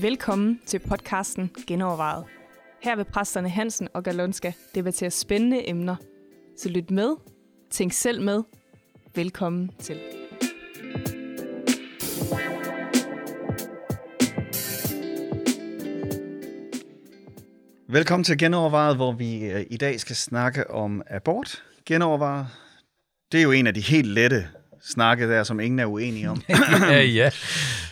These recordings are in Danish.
Velkommen til podcasten Genovervejet. Her vil præsterne Hansen og Galonska debattere spændende emner. Så lyt med, tænk selv med. Velkommen til. Velkommen til Genovervejet, hvor vi øh, i dag skal snakke om abort. Genovervejet, det er jo en af de helt lette snakke der, som ingen er uenige om. ja, ja.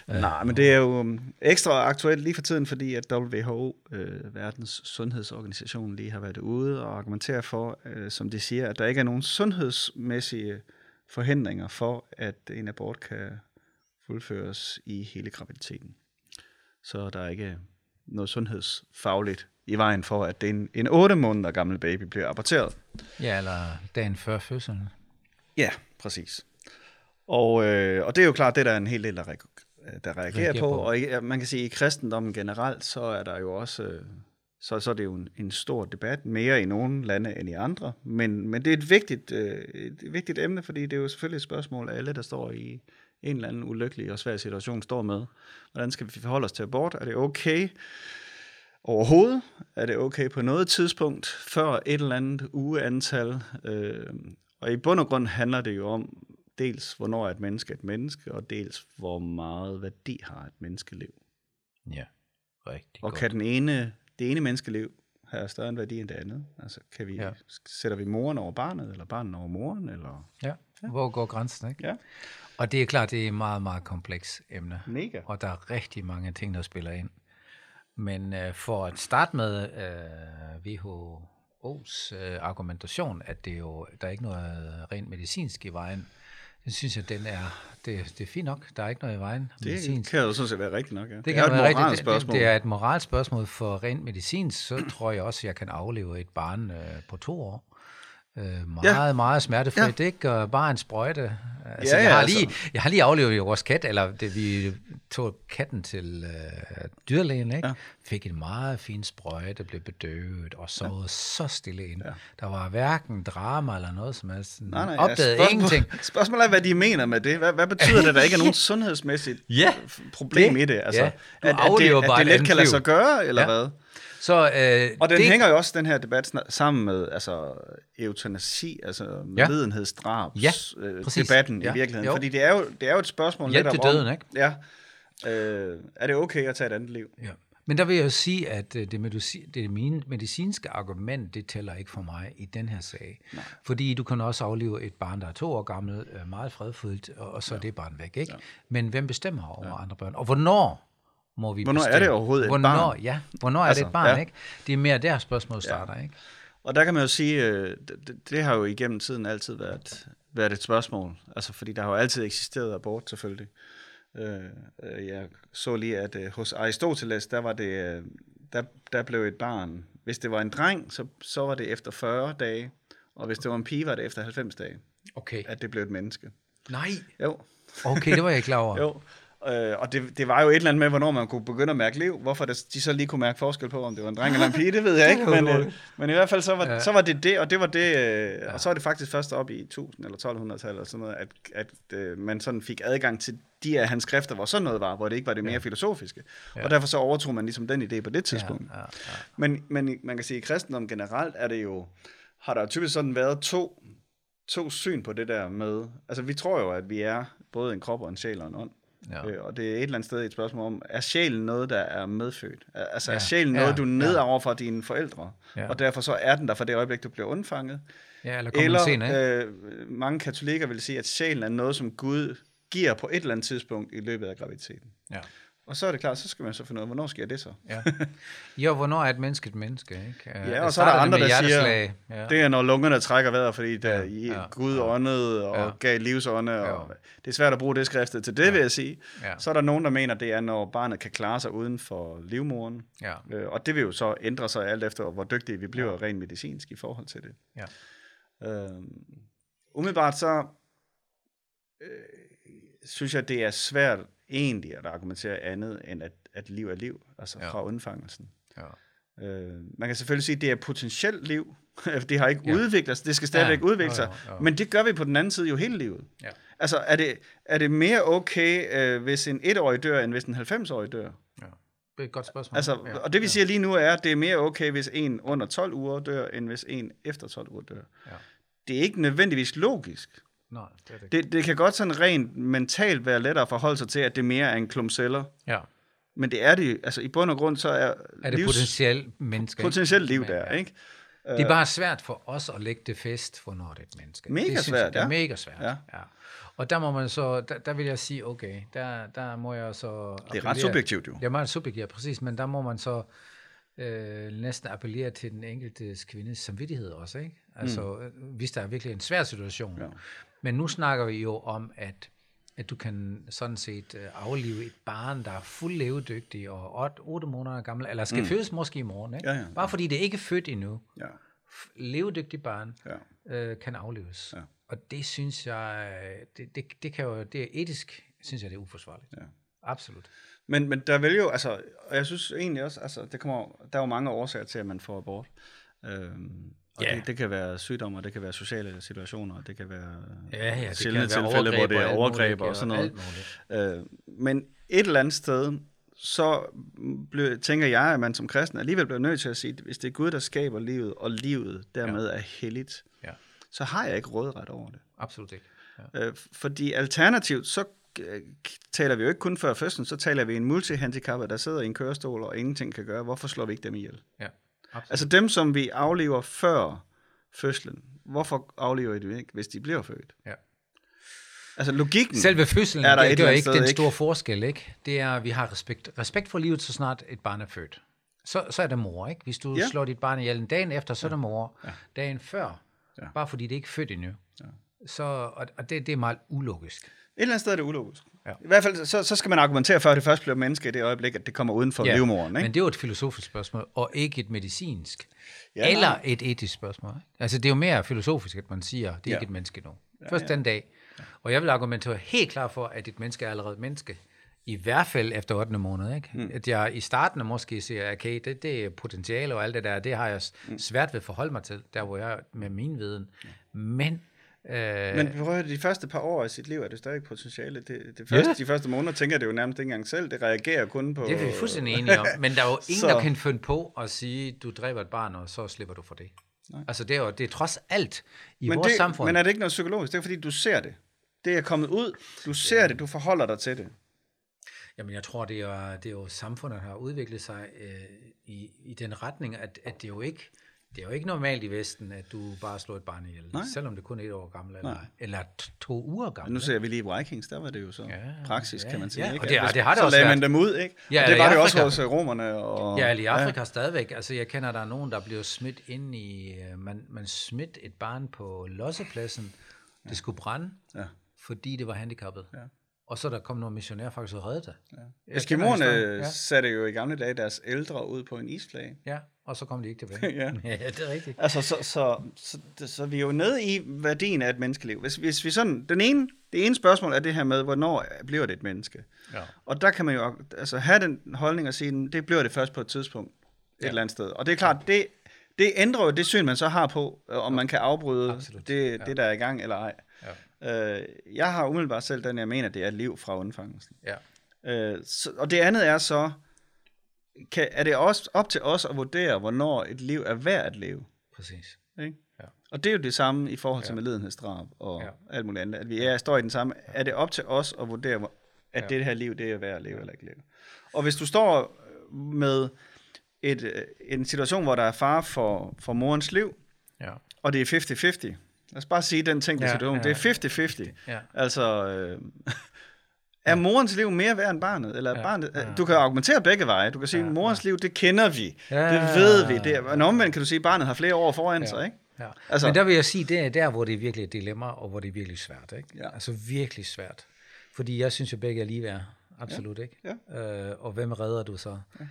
Nej, men det er jo um, ekstra aktuelt lige for tiden, fordi at WHO, øh, Verdens Sundhedsorganisation, lige har været ude og argumentere for, øh, som de siger, at der ikke er nogen sundhedsmæssige forhindringer for, at en abort kan fuldføres i hele graviditeten. Så der er ikke noget sundhedsfagligt i vejen for, at det en, en 8 måneder gammel baby bliver aborteret. Ja, eller dagen før fødslen. Ja, præcis. Og, øh, og det er jo klart, det der er en hel del, der, re- der reagerer på. på. Og i- man kan sige, at i kristendommen generelt, så er der jo også... Øh, så, så er det jo en, en stor debat, mere i nogle lande end i andre. Men, men det er et vigtigt, øh, et vigtigt emne, fordi det er jo selvfølgelig et spørgsmål, alle, der står i en eller anden ulykkelig og svær situation, står med. Hvordan skal vi forholde os til abort? Er det okay overhovedet? Er det okay på noget tidspunkt før et eller andet ugeantal? Øh, og i bund og grund handler det jo om, dels hvornår er et menneske et menneske, og dels hvor meget værdi har et menneskeliv. Ja, rigtig Og godt. kan den ene, det ene menneskeliv have større en værdi end det andet? Altså, kan vi, Ja. ja. sætter vi moren over barnet, eller barnet over moren? Eller? Ja, hvor går grænsen, ikke? Ja, Og det er klart, det er et meget, meget kompleks emne. mega. Og der er rigtig mange ting, der spiller ind. Men øh, for at starte med øh, WHO's øh, argumentation, at det er jo, der er ikke noget rent medicinsk i vejen, det synes jeg, den er, det, det er fint nok. Der er ikke noget i vejen Det medicinsk. kan jo sådan set være rigtigt nok, ja. Det, er kan jo være et rigtigt. moralsk Det- spørgsmål. Det, det er et moralsk spørgsmål for rent medicinsk, så tror jeg også, at jeg kan afleve et barn øh, på to år. Øh, meget, ja. meget smertefrit, ja. ikke? Og bare en sprøjte. Altså, Ja, jeg, ja, har altså. lige, jeg har lige aflevet vores kat, eller det, vi tog katten til øh, dyrlægen, ikke? Ja. Fik en meget fin sprøjte, blev bedøvet og sovede ja. så stille ind. Ja. Der var hverken drama eller noget som helst. Nej, nej, Opdagede spørgsmål, ingenting. Spørgsmålet er, hvad de mener med det. Hvad, hvad betyder det, at der ikke er nogen sundhedsmæssigt Ja, problem det- i det? Altså, ja. Du at, at, det, at det et let kan lade sig gøre, eller Ja. hvad? Så, øh, Og den det, hænger jo også, den her debat, sammen med altså, eutanasi, altså Ja. medlidenhedsdrabs Ja, øh, debatten Ja, i virkeligheden. jo. Fordi det er, jo, det er jo et spørgsmål Hjælp netop til om- døden, ikke? Ja. Øh, er det okay at tage et andet liv? Ja. Men der vil jeg jo sige, at øh, det, medici- det medicinske argument, det tæller ikke for mig i den her sag. Nej. Fordi du kan også aflive et barn, der er to år gammel, øh, meget fredfuldt, og, så ja. er det barn væk. Ikke? Ja. Men hvem bestemmer over ja. andre børn? Og hvornår må vi Hvornår er bestemme? det overhovedet et hvornår, barn? Ja, hvornår er Altså, det et barn? ja. Ikke? Det er mere der spørgsmålet starter. Ikke? Og der kan man jo sige, øh, det, det- har jo igennem tiden altid været, været et spørgsmål. Altså, fordi der har jo altid eksisteret abort, selvfølgelig. Øh, øh, jeg så lige, at hos Aristoteles, der var det, der, der blev et barn, hvis det var en dreng, så, så var det efter 40 dage, og hvis det var en pige, var det efter 90 dage, Okay. at det blev et menneske. Nej, Jo, okay, det var jeg ikke klar over. jo. Øh, og det, det var jo et eller andet med, hvornår man kunne begynde at mærke liv. Hvorfor det, de så lige kunne mærke forskel på, om det var en dreng eller en pige, det ved jeg ikke. Men, øh, men i hvert fald, så var, Ja. så var det det, og det var det, øh, og så var det faktisk først op i 1000 eller 1200-tallet, eller sådan noget, at, at øh, man sådan fik adgang til de af hans skrifter, hvor sådan noget var, hvor det ikke var det mere filosofiske. Og derfor så overtog man ligesom den idé på det tidspunkt. Ja, ja, ja. Men, men man kan sige, at i kristendom generelt er det jo, har der typisk sådan været to, to syn på det der med, altså vi tror jo, at vi er både en krop og en sjæl og en ånd. Ja. Øh, og det er et eller andet sted et spørgsmål om, er sjælen noget, der er medfødt? Er- Altså er Ja, sjælen ja, noget, du er ned ja. fra dine forældre? Ja. Og derfor så er den der fra det øjeblik, du bliver undfanget? ja eller eller, senere, ikke? øh, mange katolikker vil sige, at sjælen er noget, som Gud giver på et eller andet tidspunkt i løbet af graviditeten. Ja. Og så er det klart, så skal man så finde ud af, hvornår sker det så? Ja. jo, hvornår er et menneske et menneske? Ikke? Ja, og så er der andre, der siger, ja. Det er, når lungerne trækker vejret, fordi der Ja, i ja, Gud ja. åndede og Ja. gav livsånde. Og Ja. det er svært at bruge det skriftet til det, vil jeg sige. Ja. Så er der nogen, der mener, det er, når barnet kan klare sig uden for livmoren. Ja. Øh, Og det vil jo så ændre sig alt efter, hvor dygtige vi bliver rent medicinsk i forhold til det. Ja. Øh, umiddelbart så øh, synes jeg, det er svært egentlig at argumentere andet, end at, at liv er liv, altså Ja. fra undfangelsen. Ja. Øh, man kan selvfølgelig sige, at det er potentielt liv, det har ikke ja. udviklet sig, det skal stadigvæk ja. udvikle sig, ja, ja, ja. men det gør vi på den anden side jo hele livet. Ja. Altså, er det, er det mere okay, øh, hvis en etårig dør, end hvis en 90-årig dør? Ja. Det er et godt spørgsmål. Altså, ja. Og det vi siger lige nu er, at det er mere okay, hvis en under 12 uger dør, end hvis en efter 12 uger dør. Ja. Det er ikke nødvendigvis logisk. Nej, det, er det. Det, det kan godt sådan rent mentalt være lettere at forholde sig til, at det mere er en klump celler. Ja. Men det er det, altså i bund og grund, så er, er det livs, potentielt menneske. Potentielt liv der, ja. ikke? Det er bare svært for os at lægge det fest, for når det er et menneske. Mega det svært, jeg, det er mega svært, ja. ja. Og der må man så, der, der vil jeg sige, okay, der, der må jeg så... Det er ret subjektivt jo. Det er meget subjektivt, ja, præcis, men der må man så øh, næsten appellere til den enkelte kvindes samvittighed også, ikke? Altså, mm. Øh, hvis der er virkelig en svær situation. Ja. Men nu snakker vi jo om, at at du kan sådan set øh, aflive et barn, der er fuldt levedygtig og 8, 8 måneder gammel, eller skal mm. fødes måske i morgen, ikke? Ja, ja. bare fordi det ikke er født endnu. Ja. Levedygtig barn ja. øh, kan afleves. Ja. Og det synes jeg, det, det, det kan jo, det er etisk, synes jeg, det er uforsvarligt. Ja. Absolut. Men, men der vil jo, altså, og jeg synes egentlig også, altså, det kommer, der er jo mange årsager til, at man får abort. Øhm, og yeah. det, det kan være sygdomme, det kan være sociale situationer, det kan være ja, ja, det sjældne kan tilfælde, hvor det er overgreb og, og sådan noget. Øh, men et eller andet sted, så blev, tænker jeg, at man som kristen alligevel bliver nødt til at sige, at hvis det er Gud, der skaber livet, og livet dermed ja. er helligt, ja. så har jeg ikke rådret over det. Absolut ikke. Ja. Øh, fordi alternativt, så øh, taler vi jo ikke kun før fødslen, så taler vi en multihandicappet, der sidder i en kørestol og ingenting kan gøre. Hvorfor slår vi ikke dem ihjel? Ja. Absolut. Altså dem, som vi aflever før fødslen, hvorfor aflever I dem ikke, hvis de bliver født? Ja. Altså logikken Selve fødslen er der det, gør ikke den store ikke? forskel, ikke? Det er, at vi har respekt, respekt for livet, så snart et barn er født. Så, så er det mor, ikke? Hvis du ja. slår dit barn ihjel en dagen efter, så er det mor. Ja. Dagen før, ja. bare fordi det ikke er født endnu. Ja. Så, og, og det, det er meget ulogisk. Et eller andet sted er det ulogisk. Ja. I hvert fald, så, så skal man argumentere for, at det først bliver menneske i det øjeblik, at det kommer uden for ja, livmoren. Ikke? Men det er jo et filosofisk spørgsmål, og ikke et medicinsk. Ja, eller nej. et etisk spørgsmål. Altså, det er jo mere filosofisk, at man siger, det er ja. ikke et menneske nu. Først ja, ja. den dag. Og jeg vil argumentere helt klar for, at et menneske er allerede et menneske. I hvert fald efter 8. måned. Ikke? Mm. At jeg i starten måske siger, okay, det, det er potentiale og alt det der, det har jeg mm. svært ved at forholde mig til, der hvor jeg er med min viden. Men Øh, Men prøv de første par år af sit liv er det stadig potentiale. Det, det første, ja. De første måneder tænker det jo nærmest ikke engang selv. Det reagerer kun på... Det er vi fuldstændig enige om. Men der er jo ingen, så... der kan finde på at sige, du dræber et barn, og så slipper du for det. Nej. Altså det er jo det er trods alt i men vores det, samfund. Men er det ikke noget psykologisk? Det er fordi, du ser det. Det er kommet ud. Du ser ja. det. Du forholder dig til det. Jamen jeg tror, det er, det er jo samfundet har udviklet sig øh, i, i den retning, at, at det jo ikke det er jo ikke normalt i Vesten, at du bare slår et barn ihjel, Nej. selvom det kun er et år gammel, eller, eller to uger gammel. Men nu ser vi lige i Vikings, der var det jo så ja, praksis, ja, kan man sige. Ja, ikke? Og det, og det har det så også lagde man dem ud, ikke? Ja, og det var det også hos romerne. Og, ja, i Afrika ja. stadigvæk. Altså, jeg kender, der er nogen, der bliver smidt ind i... Øh, man, man smidt et barn på lossepladsen. Det ja. skulle brænde, ja. fordi det var handicappet. Ja. Og så der kom nogle missionærer faktisk og reddede det. Ja. Eskimoerne ja. satte jo i gamle dage deres ældre ud på en isflage. Ja, og så kom de ikke tilbage. ja. ja, det er rigtigt. Altså, så, så, så, så, så vi er jo nede i værdien af et menneskeliv. Hvis, hvis vi sådan, den ene, det ene spørgsmål er det her med, hvornår bliver det et menneske? Ja. Og der kan man jo altså, have den holdning og sige, det bliver det først på et tidspunkt et ja. eller andet sted. Og det er klart, det, det ændrer jo det syn, man så har på, om man kan afbryde det, ja. det, der er i gang eller ej. Øh, jeg har umiddelbart selv den, jeg mener, det er liv fra undfangelsen. Ja. Øh, så, og det andet er så, kan, er det også op til os at vurdere, hvornår et liv er værd at leve. Præcis. Ikke? Ja. Og det er jo det samme i forhold til ja. medledenhedsdrab og ja. alt muligt andet. At vi er, står i den samme. Ja. Er det op til os at vurdere, at ja. det her liv, det er værd at leve ja. eller ikke leve? Og hvis du står med et, øh, en situation, hvor der er far for, for morens liv, ja. og det er 50-50, Lad os bare sige den ting, der ja, situation. Ja, det er 50-50. Ja. Altså, øh, er morens liv mere værd end barnet? Eller ja, barnet, ja, du kan argumentere begge veje. Du kan sige, ja, morens ja. liv, det kender vi. Ja, det ved vi. Det, men omvendt kan du sige, at barnet har flere år foran ja. sig. Ikke? Ja. Altså, men der vil jeg sige, det er der, hvor det er virkelig et dilemma, og hvor det er virkelig svært. Ikke? Ja. Altså virkelig svært. Fordi jeg synes jo, begge er lige værd. Absolut ja. ikke. Ja. Øh, og hvem redder du så? Ja.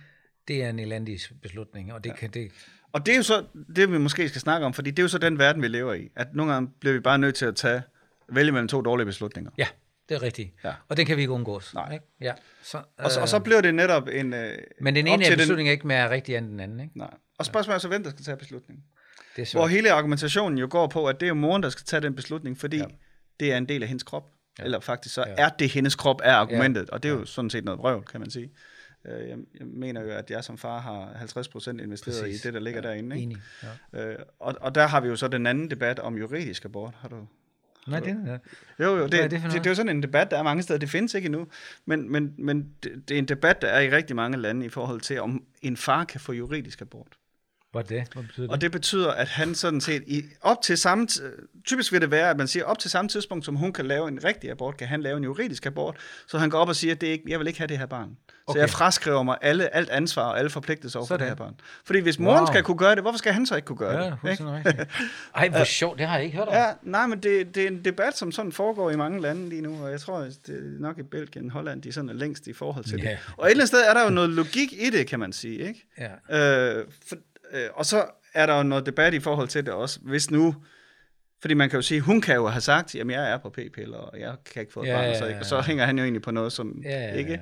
Det er en elendig beslutning, og det, ja. kan, det, og det er jo så det, vi måske skal snakke om, fordi det er jo så den verden, vi lever i. At nogle gange bliver vi bare nødt til at tage, vælge mellem to dårlige beslutninger. Ja, det er rigtigt. Ja. Og den kan vi ikke undgås. Nej. Ikke? Ja. Så, øh, og, så, og så bliver det netop en... Øh, men den ene beslutning den... er ikke mere rigtig end den anden. Ikke? Nej. Og spørgsmålet er så, hvem der skal tage beslutningen. Det er hvor hele argumentationen jo går på, at det er moren, der skal tage den beslutning, fordi ja. det er en del af hendes krop. Ja. Eller faktisk så ja. er det hendes krop, er argumentet. Ja. Og det er jo sådan set noget vrøvl, kan man sige. Øh, jeg, jeg mener jo, at jeg som far har 50% investeret Præcis. i det, der ligger ja. derinde. Ikke? Enig. Ja. Øh, og, og der har vi jo så den anden debat om juridisk abort. Har du Nej, det er Jo, jo, det, det, det, det, det er jo sådan en debat, der er mange steder, det findes ikke endnu, men, men, men det, det er en debat, der er i rigtig mange lande i forhold til, om en far kan få juridisk abort. Hvad det? Hvad betyder det? Og det betyder, at han sådan set, i, op til samme, typisk vil det være, at man siger, op til samme tidspunkt, som hun kan lave en rigtig abort, kan han lave en juridisk abort, så han går op og siger, at det er ikke, jeg vil ikke have det her barn. Okay. Så jeg fraskriver mig alle, alt ansvar og alle forpligtelser over for det her barn. Fordi hvis moren wow. skal kunne gøre det, hvorfor skal han så ikke kunne gøre ja, det? Ikke? Ej, hvor sjovt, det har jeg ikke hørt om. Ja, nej, men det, det er en debat, som sådan foregår i mange lande lige nu, og jeg tror, det er nok i Belgien Holland, de sådan er længst i forhold til yeah. det. Og et eller andet sted er der jo noget logik i det, kan man sige. Ikke? Ja. Øh, for, øh, og så er der jo noget debat i forhold til det også. Hvis nu, fordi man kan jo sige, hun kan jo have sagt, jamen jeg er på p-piller, og jeg kan ikke få et ja, barn, så, ikke? og så hænger han jo egentlig på noget, som ja, ikke.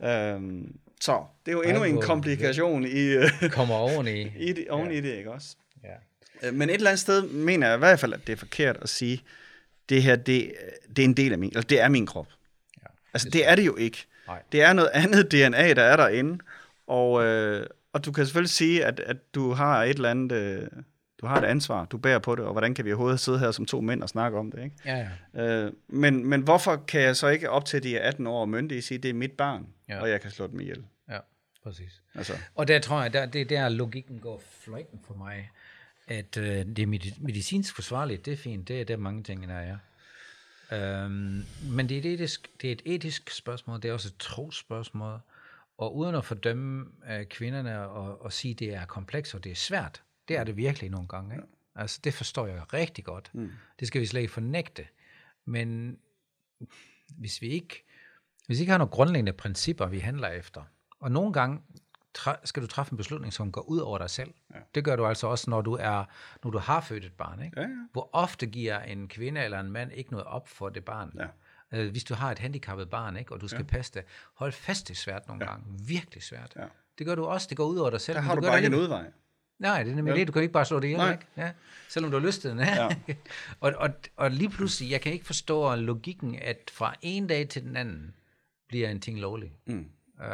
Ja, ja. Øhm, så det er jo endnu en komplikation i, kommer oven i, i det, oven ja. i det, ikke også? Ja. Øh, men et eller andet sted mener jeg i hvert fald, at det er forkert at sige, det her, det, det er en del af min, eller det er min krop. Ja, altså det, det er det jo ikke. Nej. Det er noget andet DNA, der er derinde, og, øh, og du kan selvfølgelig sige, at, at du har et eller andet... Øh, du har et ansvar, du bærer på det, og hvordan kan vi overhovedet sidde her som to mænd og snakke om det, ikke? Ja, ja. Øh, men, men hvorfor kan jeg så ikke op til de 18 år og myndige sige, det er mit barn, ja. og jeg kan slå dem ihjel? Ja, præcis. Altså. Og der tror jeg, der, det er der logikken går fløjten for mig, at øh, det er medicinsk forsvarligt, det er fint, det er der mange ting, der er. Øhm, men det er, et etisk, det er et etisk spørgsmål, det er også et trosspørgsmål, og uden at fordømme øh, kvinderne og, og sige, at det er komplekst og det er svært, det er det virkelig nogle gange. Ikke? Ja. Altså, det forstår jeg rigtig godt. Mm. Det skal vi slet ikke fornægte. Men hvis vi ikke, hvis vi ikke har nogle grundlæggende principper, vi handler efter, og nogle gange skal du træffe en beslutning, som går ud over dig selv. Ja. Det gør du altså også, når du, er, når du har født et barn. Ikke? Ja, ja. Hvor ofte giver en kvinde eller en mand ikke noget op for det barn. Ja. Øh, hvis du har et handicappet barn, ikke, og du skal ja. passe det, hold fast, det er svært nogle ja. gange. Virkelig svært. Ja. Det gør du også, det går ud over dig selv. Der har du, du bare ikke en udvej. Nej, det er nemlig ja. det. Du kan ikke bare slå det ihjel, ikke? Ja. Selvom du har lyst til det. Ja. og, og, og lige pludselig, jeg kan ikke forstå logikken, at fra en dag til den anden, bliver en ting lovlig. Mm. Uh,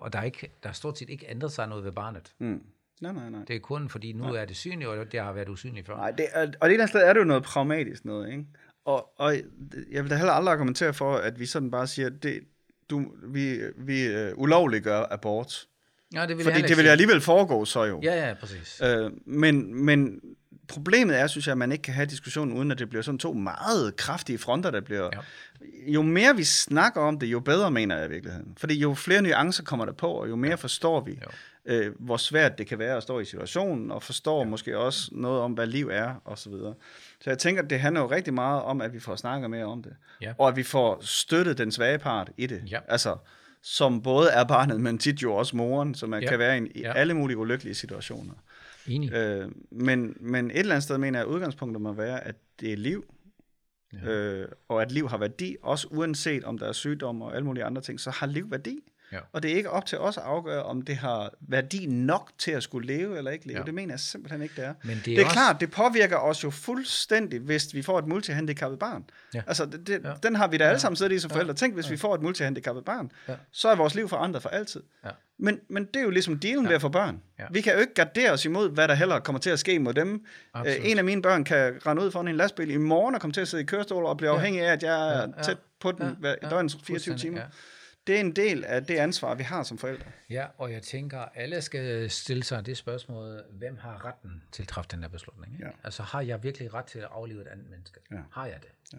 og der er, ikke, der er stort set ikke ændret sig noget ved barnet. Mm. Nej, nej, nej. Det er kun fordi, nu nej. er det synligt, og det har været usynligt før. Nej, det er, og det andet sted er det jo noget pragmatisk noget, ikke? Og, og jeg vil da heller aldrig argumentere for, at vi sådan bare siger, det, du, vi, vi uh, ulovliggør abort. Ja, det vil Fordi det vil alligevel foregå så jo. Ja, ja, præcis. Øh, men, men problemet er, synes jeg, at man ikke kan have diskussionen, uden at det bliver sådan to meget kraftige fronter, der bliver... Ja. Jo mere vi snakker om det, jo bedre mener jeg i virkeligheden. Fordi jo flere nuancer kommer der på, og jo mere ja. forstår vi, øh, hvor svært det kan være at stå i situationen, og forstår ja. måske også noget om, hvad liv er, og så jeg tænker, at det handler jo rigtig meget om, at vi får snakket mere om det. Ja. Og at vi får støttet den svage part i det. Ja. Altså, som både er barnet, men tit jo også moren, som man ja. kan være i, i ja. alle mulige ulykkelige situationer. Enig. Øh, men, men et eller andet sted mener jeg, at udgangspunktet må være, at det er liv, ja. øh, og at liv har værdi, også uanset om der er sygdom og alle mulige andre ting, så har liv værdi. Ja. Og det er ikke op til os at afgøre, om det har værdi nok til at skulle leve eller ikke leve. Ja. Det mener jeg simpelthen ikke, det er. Men det er, det er også... klart, det påvirker os jo fuldstændig, hvis vi får et multihandicappet barn. Ja. Altså, det, det, ja. den har vi da alle sammen siddet i som forældre. Tænk, hvis ja. vi får et multihandicappet barn, ja. så er vores liv forandret for altid. Ja. Men, men det er jo ligesom dealen ja. ved at få børn. Ja. Vi kan jo ikke gardere os imod, hvad der heller kommer til at ske mod dem. Absolut. en af mine børn kan rende ud foran en lastbil i morgen og komme til at sidde i kørestol og blive ja. afhængig af, at jeg er ja. tæt på den ja. hver, ja. døgns 24 timer. Ja det er en del af det ansvar, vi har som forældre. Ja, og jeg tænker, alle skal stille sig det spørgsmål, hvem har retten til at træffe den her beslutning? Ikke? Ja. Altså, har jeg virkelig ret til at aflive et andet menneske? Ja. Har jeg det? Ja.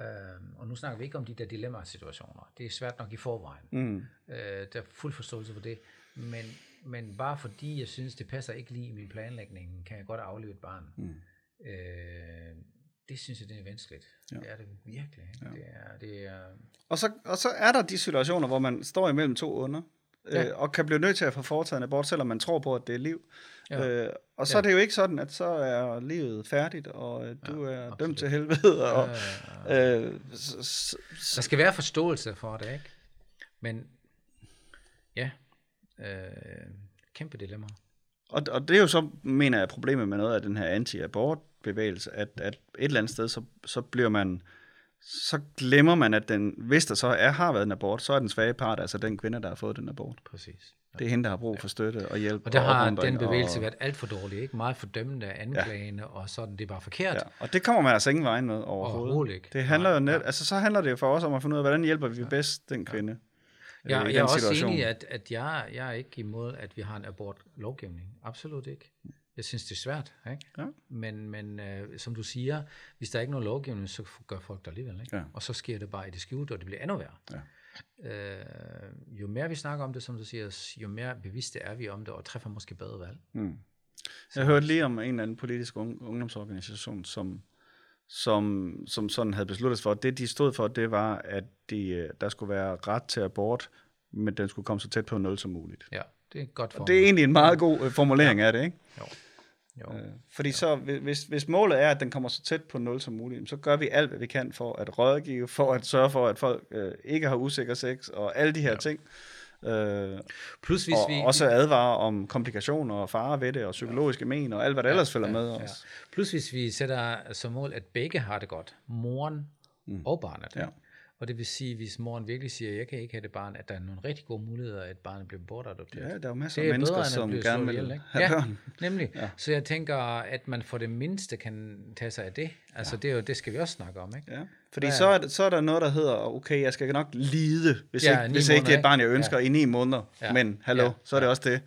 Øhm, og nu snakker vi ikke om de der dilemma-situationer. Det er svært nok i forvejen. Mm. Øh, der er fuld forståelse for det. Men, men bare fordi jeg synes, det passer ikke lige i min planlægning, kan jeg godt aflive et barn. Mm. Øh, det synes jeg, det er vanskeligt. Ja. Det er det virkelig. Ja. Det er, det er... Og, så, og så er der de situationer, hvor man står imellem to under, ja. øh, og kan blive nødt til at få foretaget en abort, selvom man tror på, at det er liv. Ja. Øh, og så ja. er det jo ikke sådan, at så er livet færdigt, og øh, du ja, er absolut. dømt til helvede. Og, ja, ja, ja. Øh, s- s- der skal være forståelse for det, ikke? Men ja, øh, kæmpe dilemma. Og, og det er jo så, mener jeg, problemet med noget af den her anti-abort-bevægelse, at, at et eller andet sted, så, så bliver man, så glemmer man, at den, hvis der så er, har været en abort, så er den svage part, altså den kvinde, der har fået den abort. Præcis. Det er hende, der har brug for støtte og hjælp. Og der har den bevægelse og... været alt for dårlig, ikke? Meget fordømmende af anklagene, ja. og sådan, det er bare forkert. Ja. Og det kommer man altså ingen vej med overhovedet. overhovedet ikke. Det handler jo net, ja. altså så handler det jo for os om at finde ud af, hvordan hjælper vi bedst den kvinde. Ja, jeg er også enig i, at, at jeg, jeg er ikke imod, at vi har en abort-lovgivning. Absolut ikke. Jeg synes, det er svært, ikke? Ja. Men, men øh, som du siger, hvis der er ikke nogen lovgivning, så gør folk det alligevel, ikke? Ja. Og så sker det bare i det skjult, og det bliver endnu værre. Ja. Øh, jo mere vi snakker om det, som du siger, jo mere bevidste er vi om det, og træffer måske bedre valg. Mm. Jeg hørte lige om en eller anden politisk ungdomsorganisation, som, som, som sådan havde besluttet for, at det de stod for, det var, at de, øh, der skulle være ret til abort, men den skulle komme så tæt på nul som muligt. Ja, det er godt for. Det er egentlig en meget god øh, formulering ja. af det, ikke? Jo. Jo. Øh, fordi jo. så, hvis, hvis målet er, at den kommer så tæt på 0 som muligt, så gør vi alt, hvad vi kan for at rådgive, for at sørge for, at folk øh, ikke har usikker sex, og alle de her ja. ting. Øh, Plus hvis og vi... også advare om komplikationer og fare ved det, og psykologiske ja. men, og alt, hvad der ja, ellers følger ja, med os. Ja. Plus hvis vi sætter som mål, at begge har det godt, moren mm. og barnet. Ja. Og det vil sige, hvis moren virkelig siger, jeg kan ikke have det barn, at der er nogle rigtig gode muligheder, at barnet bliver bortadopteret. Ja, der er jo masser af mennesker, bedre, som gerne vil ihjel, have ja, børn. nemlig. Ja. Så jeg tænker, at man for det mindste kan tage sig af det. Altså, ja. det, er jo, det skal vi også snakke om, ikke? Ja. Fordi så er, så er der noget, der hedder, okay, jeg skal nok lide, hvis, ja, ikke, hvis ikke det er et barn, jeg ønsker ja. i ni måneder. Ja. Men hallo, ja. så er det ja. også det.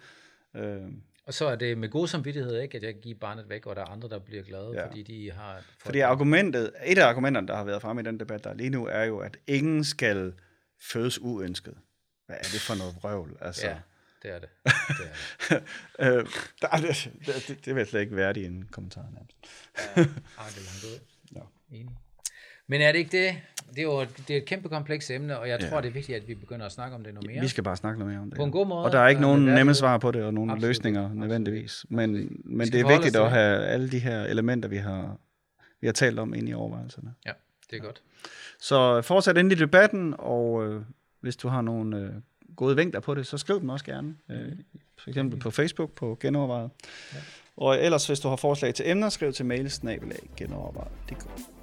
Øh, og så er det med god samvittighed, ikke, at jeg giver barnet væk, og der er andre, der bliver glade, ja. fordi de har... Fordi argumentet, et af argumenterne, der har været fremme i den debat, der lige nu, er jo, at ingen skal fødes uønsket. Hvad er det for noget vrøvl? Altså, ja, det er det. det, er det. øh, der, det, det, det vil slet ikke være i en kommentar nærmest. ja, det er langt ud. Ja. Enig. Men er det ikke det? Det er jo det er et kæmpe komplekst emne, og jeg tror, ja. det er vigtigt, at vi begynder at snakke om det noget mere. Vi skal bare snakke noget mere om det. På en god måde. Og der er ikke nogen nemme svar på det, og nogen absolut, løsninger absolut. nødvendigvis. Men, men det er vigtigt at have alle de her elementer, vi har, vi har talt om, ind i overvejelserne. Ja, det er godt. Så fortsæt ind i debatten, og øh, hvis du har nogle øh, gode vinkler på det, så skriv dem også gerne. Øh, for eksempel på Facebook på Genovervejet. Ja. Og ellers, hvis du har forslag til emner, skriv til mail genovervejet.dk.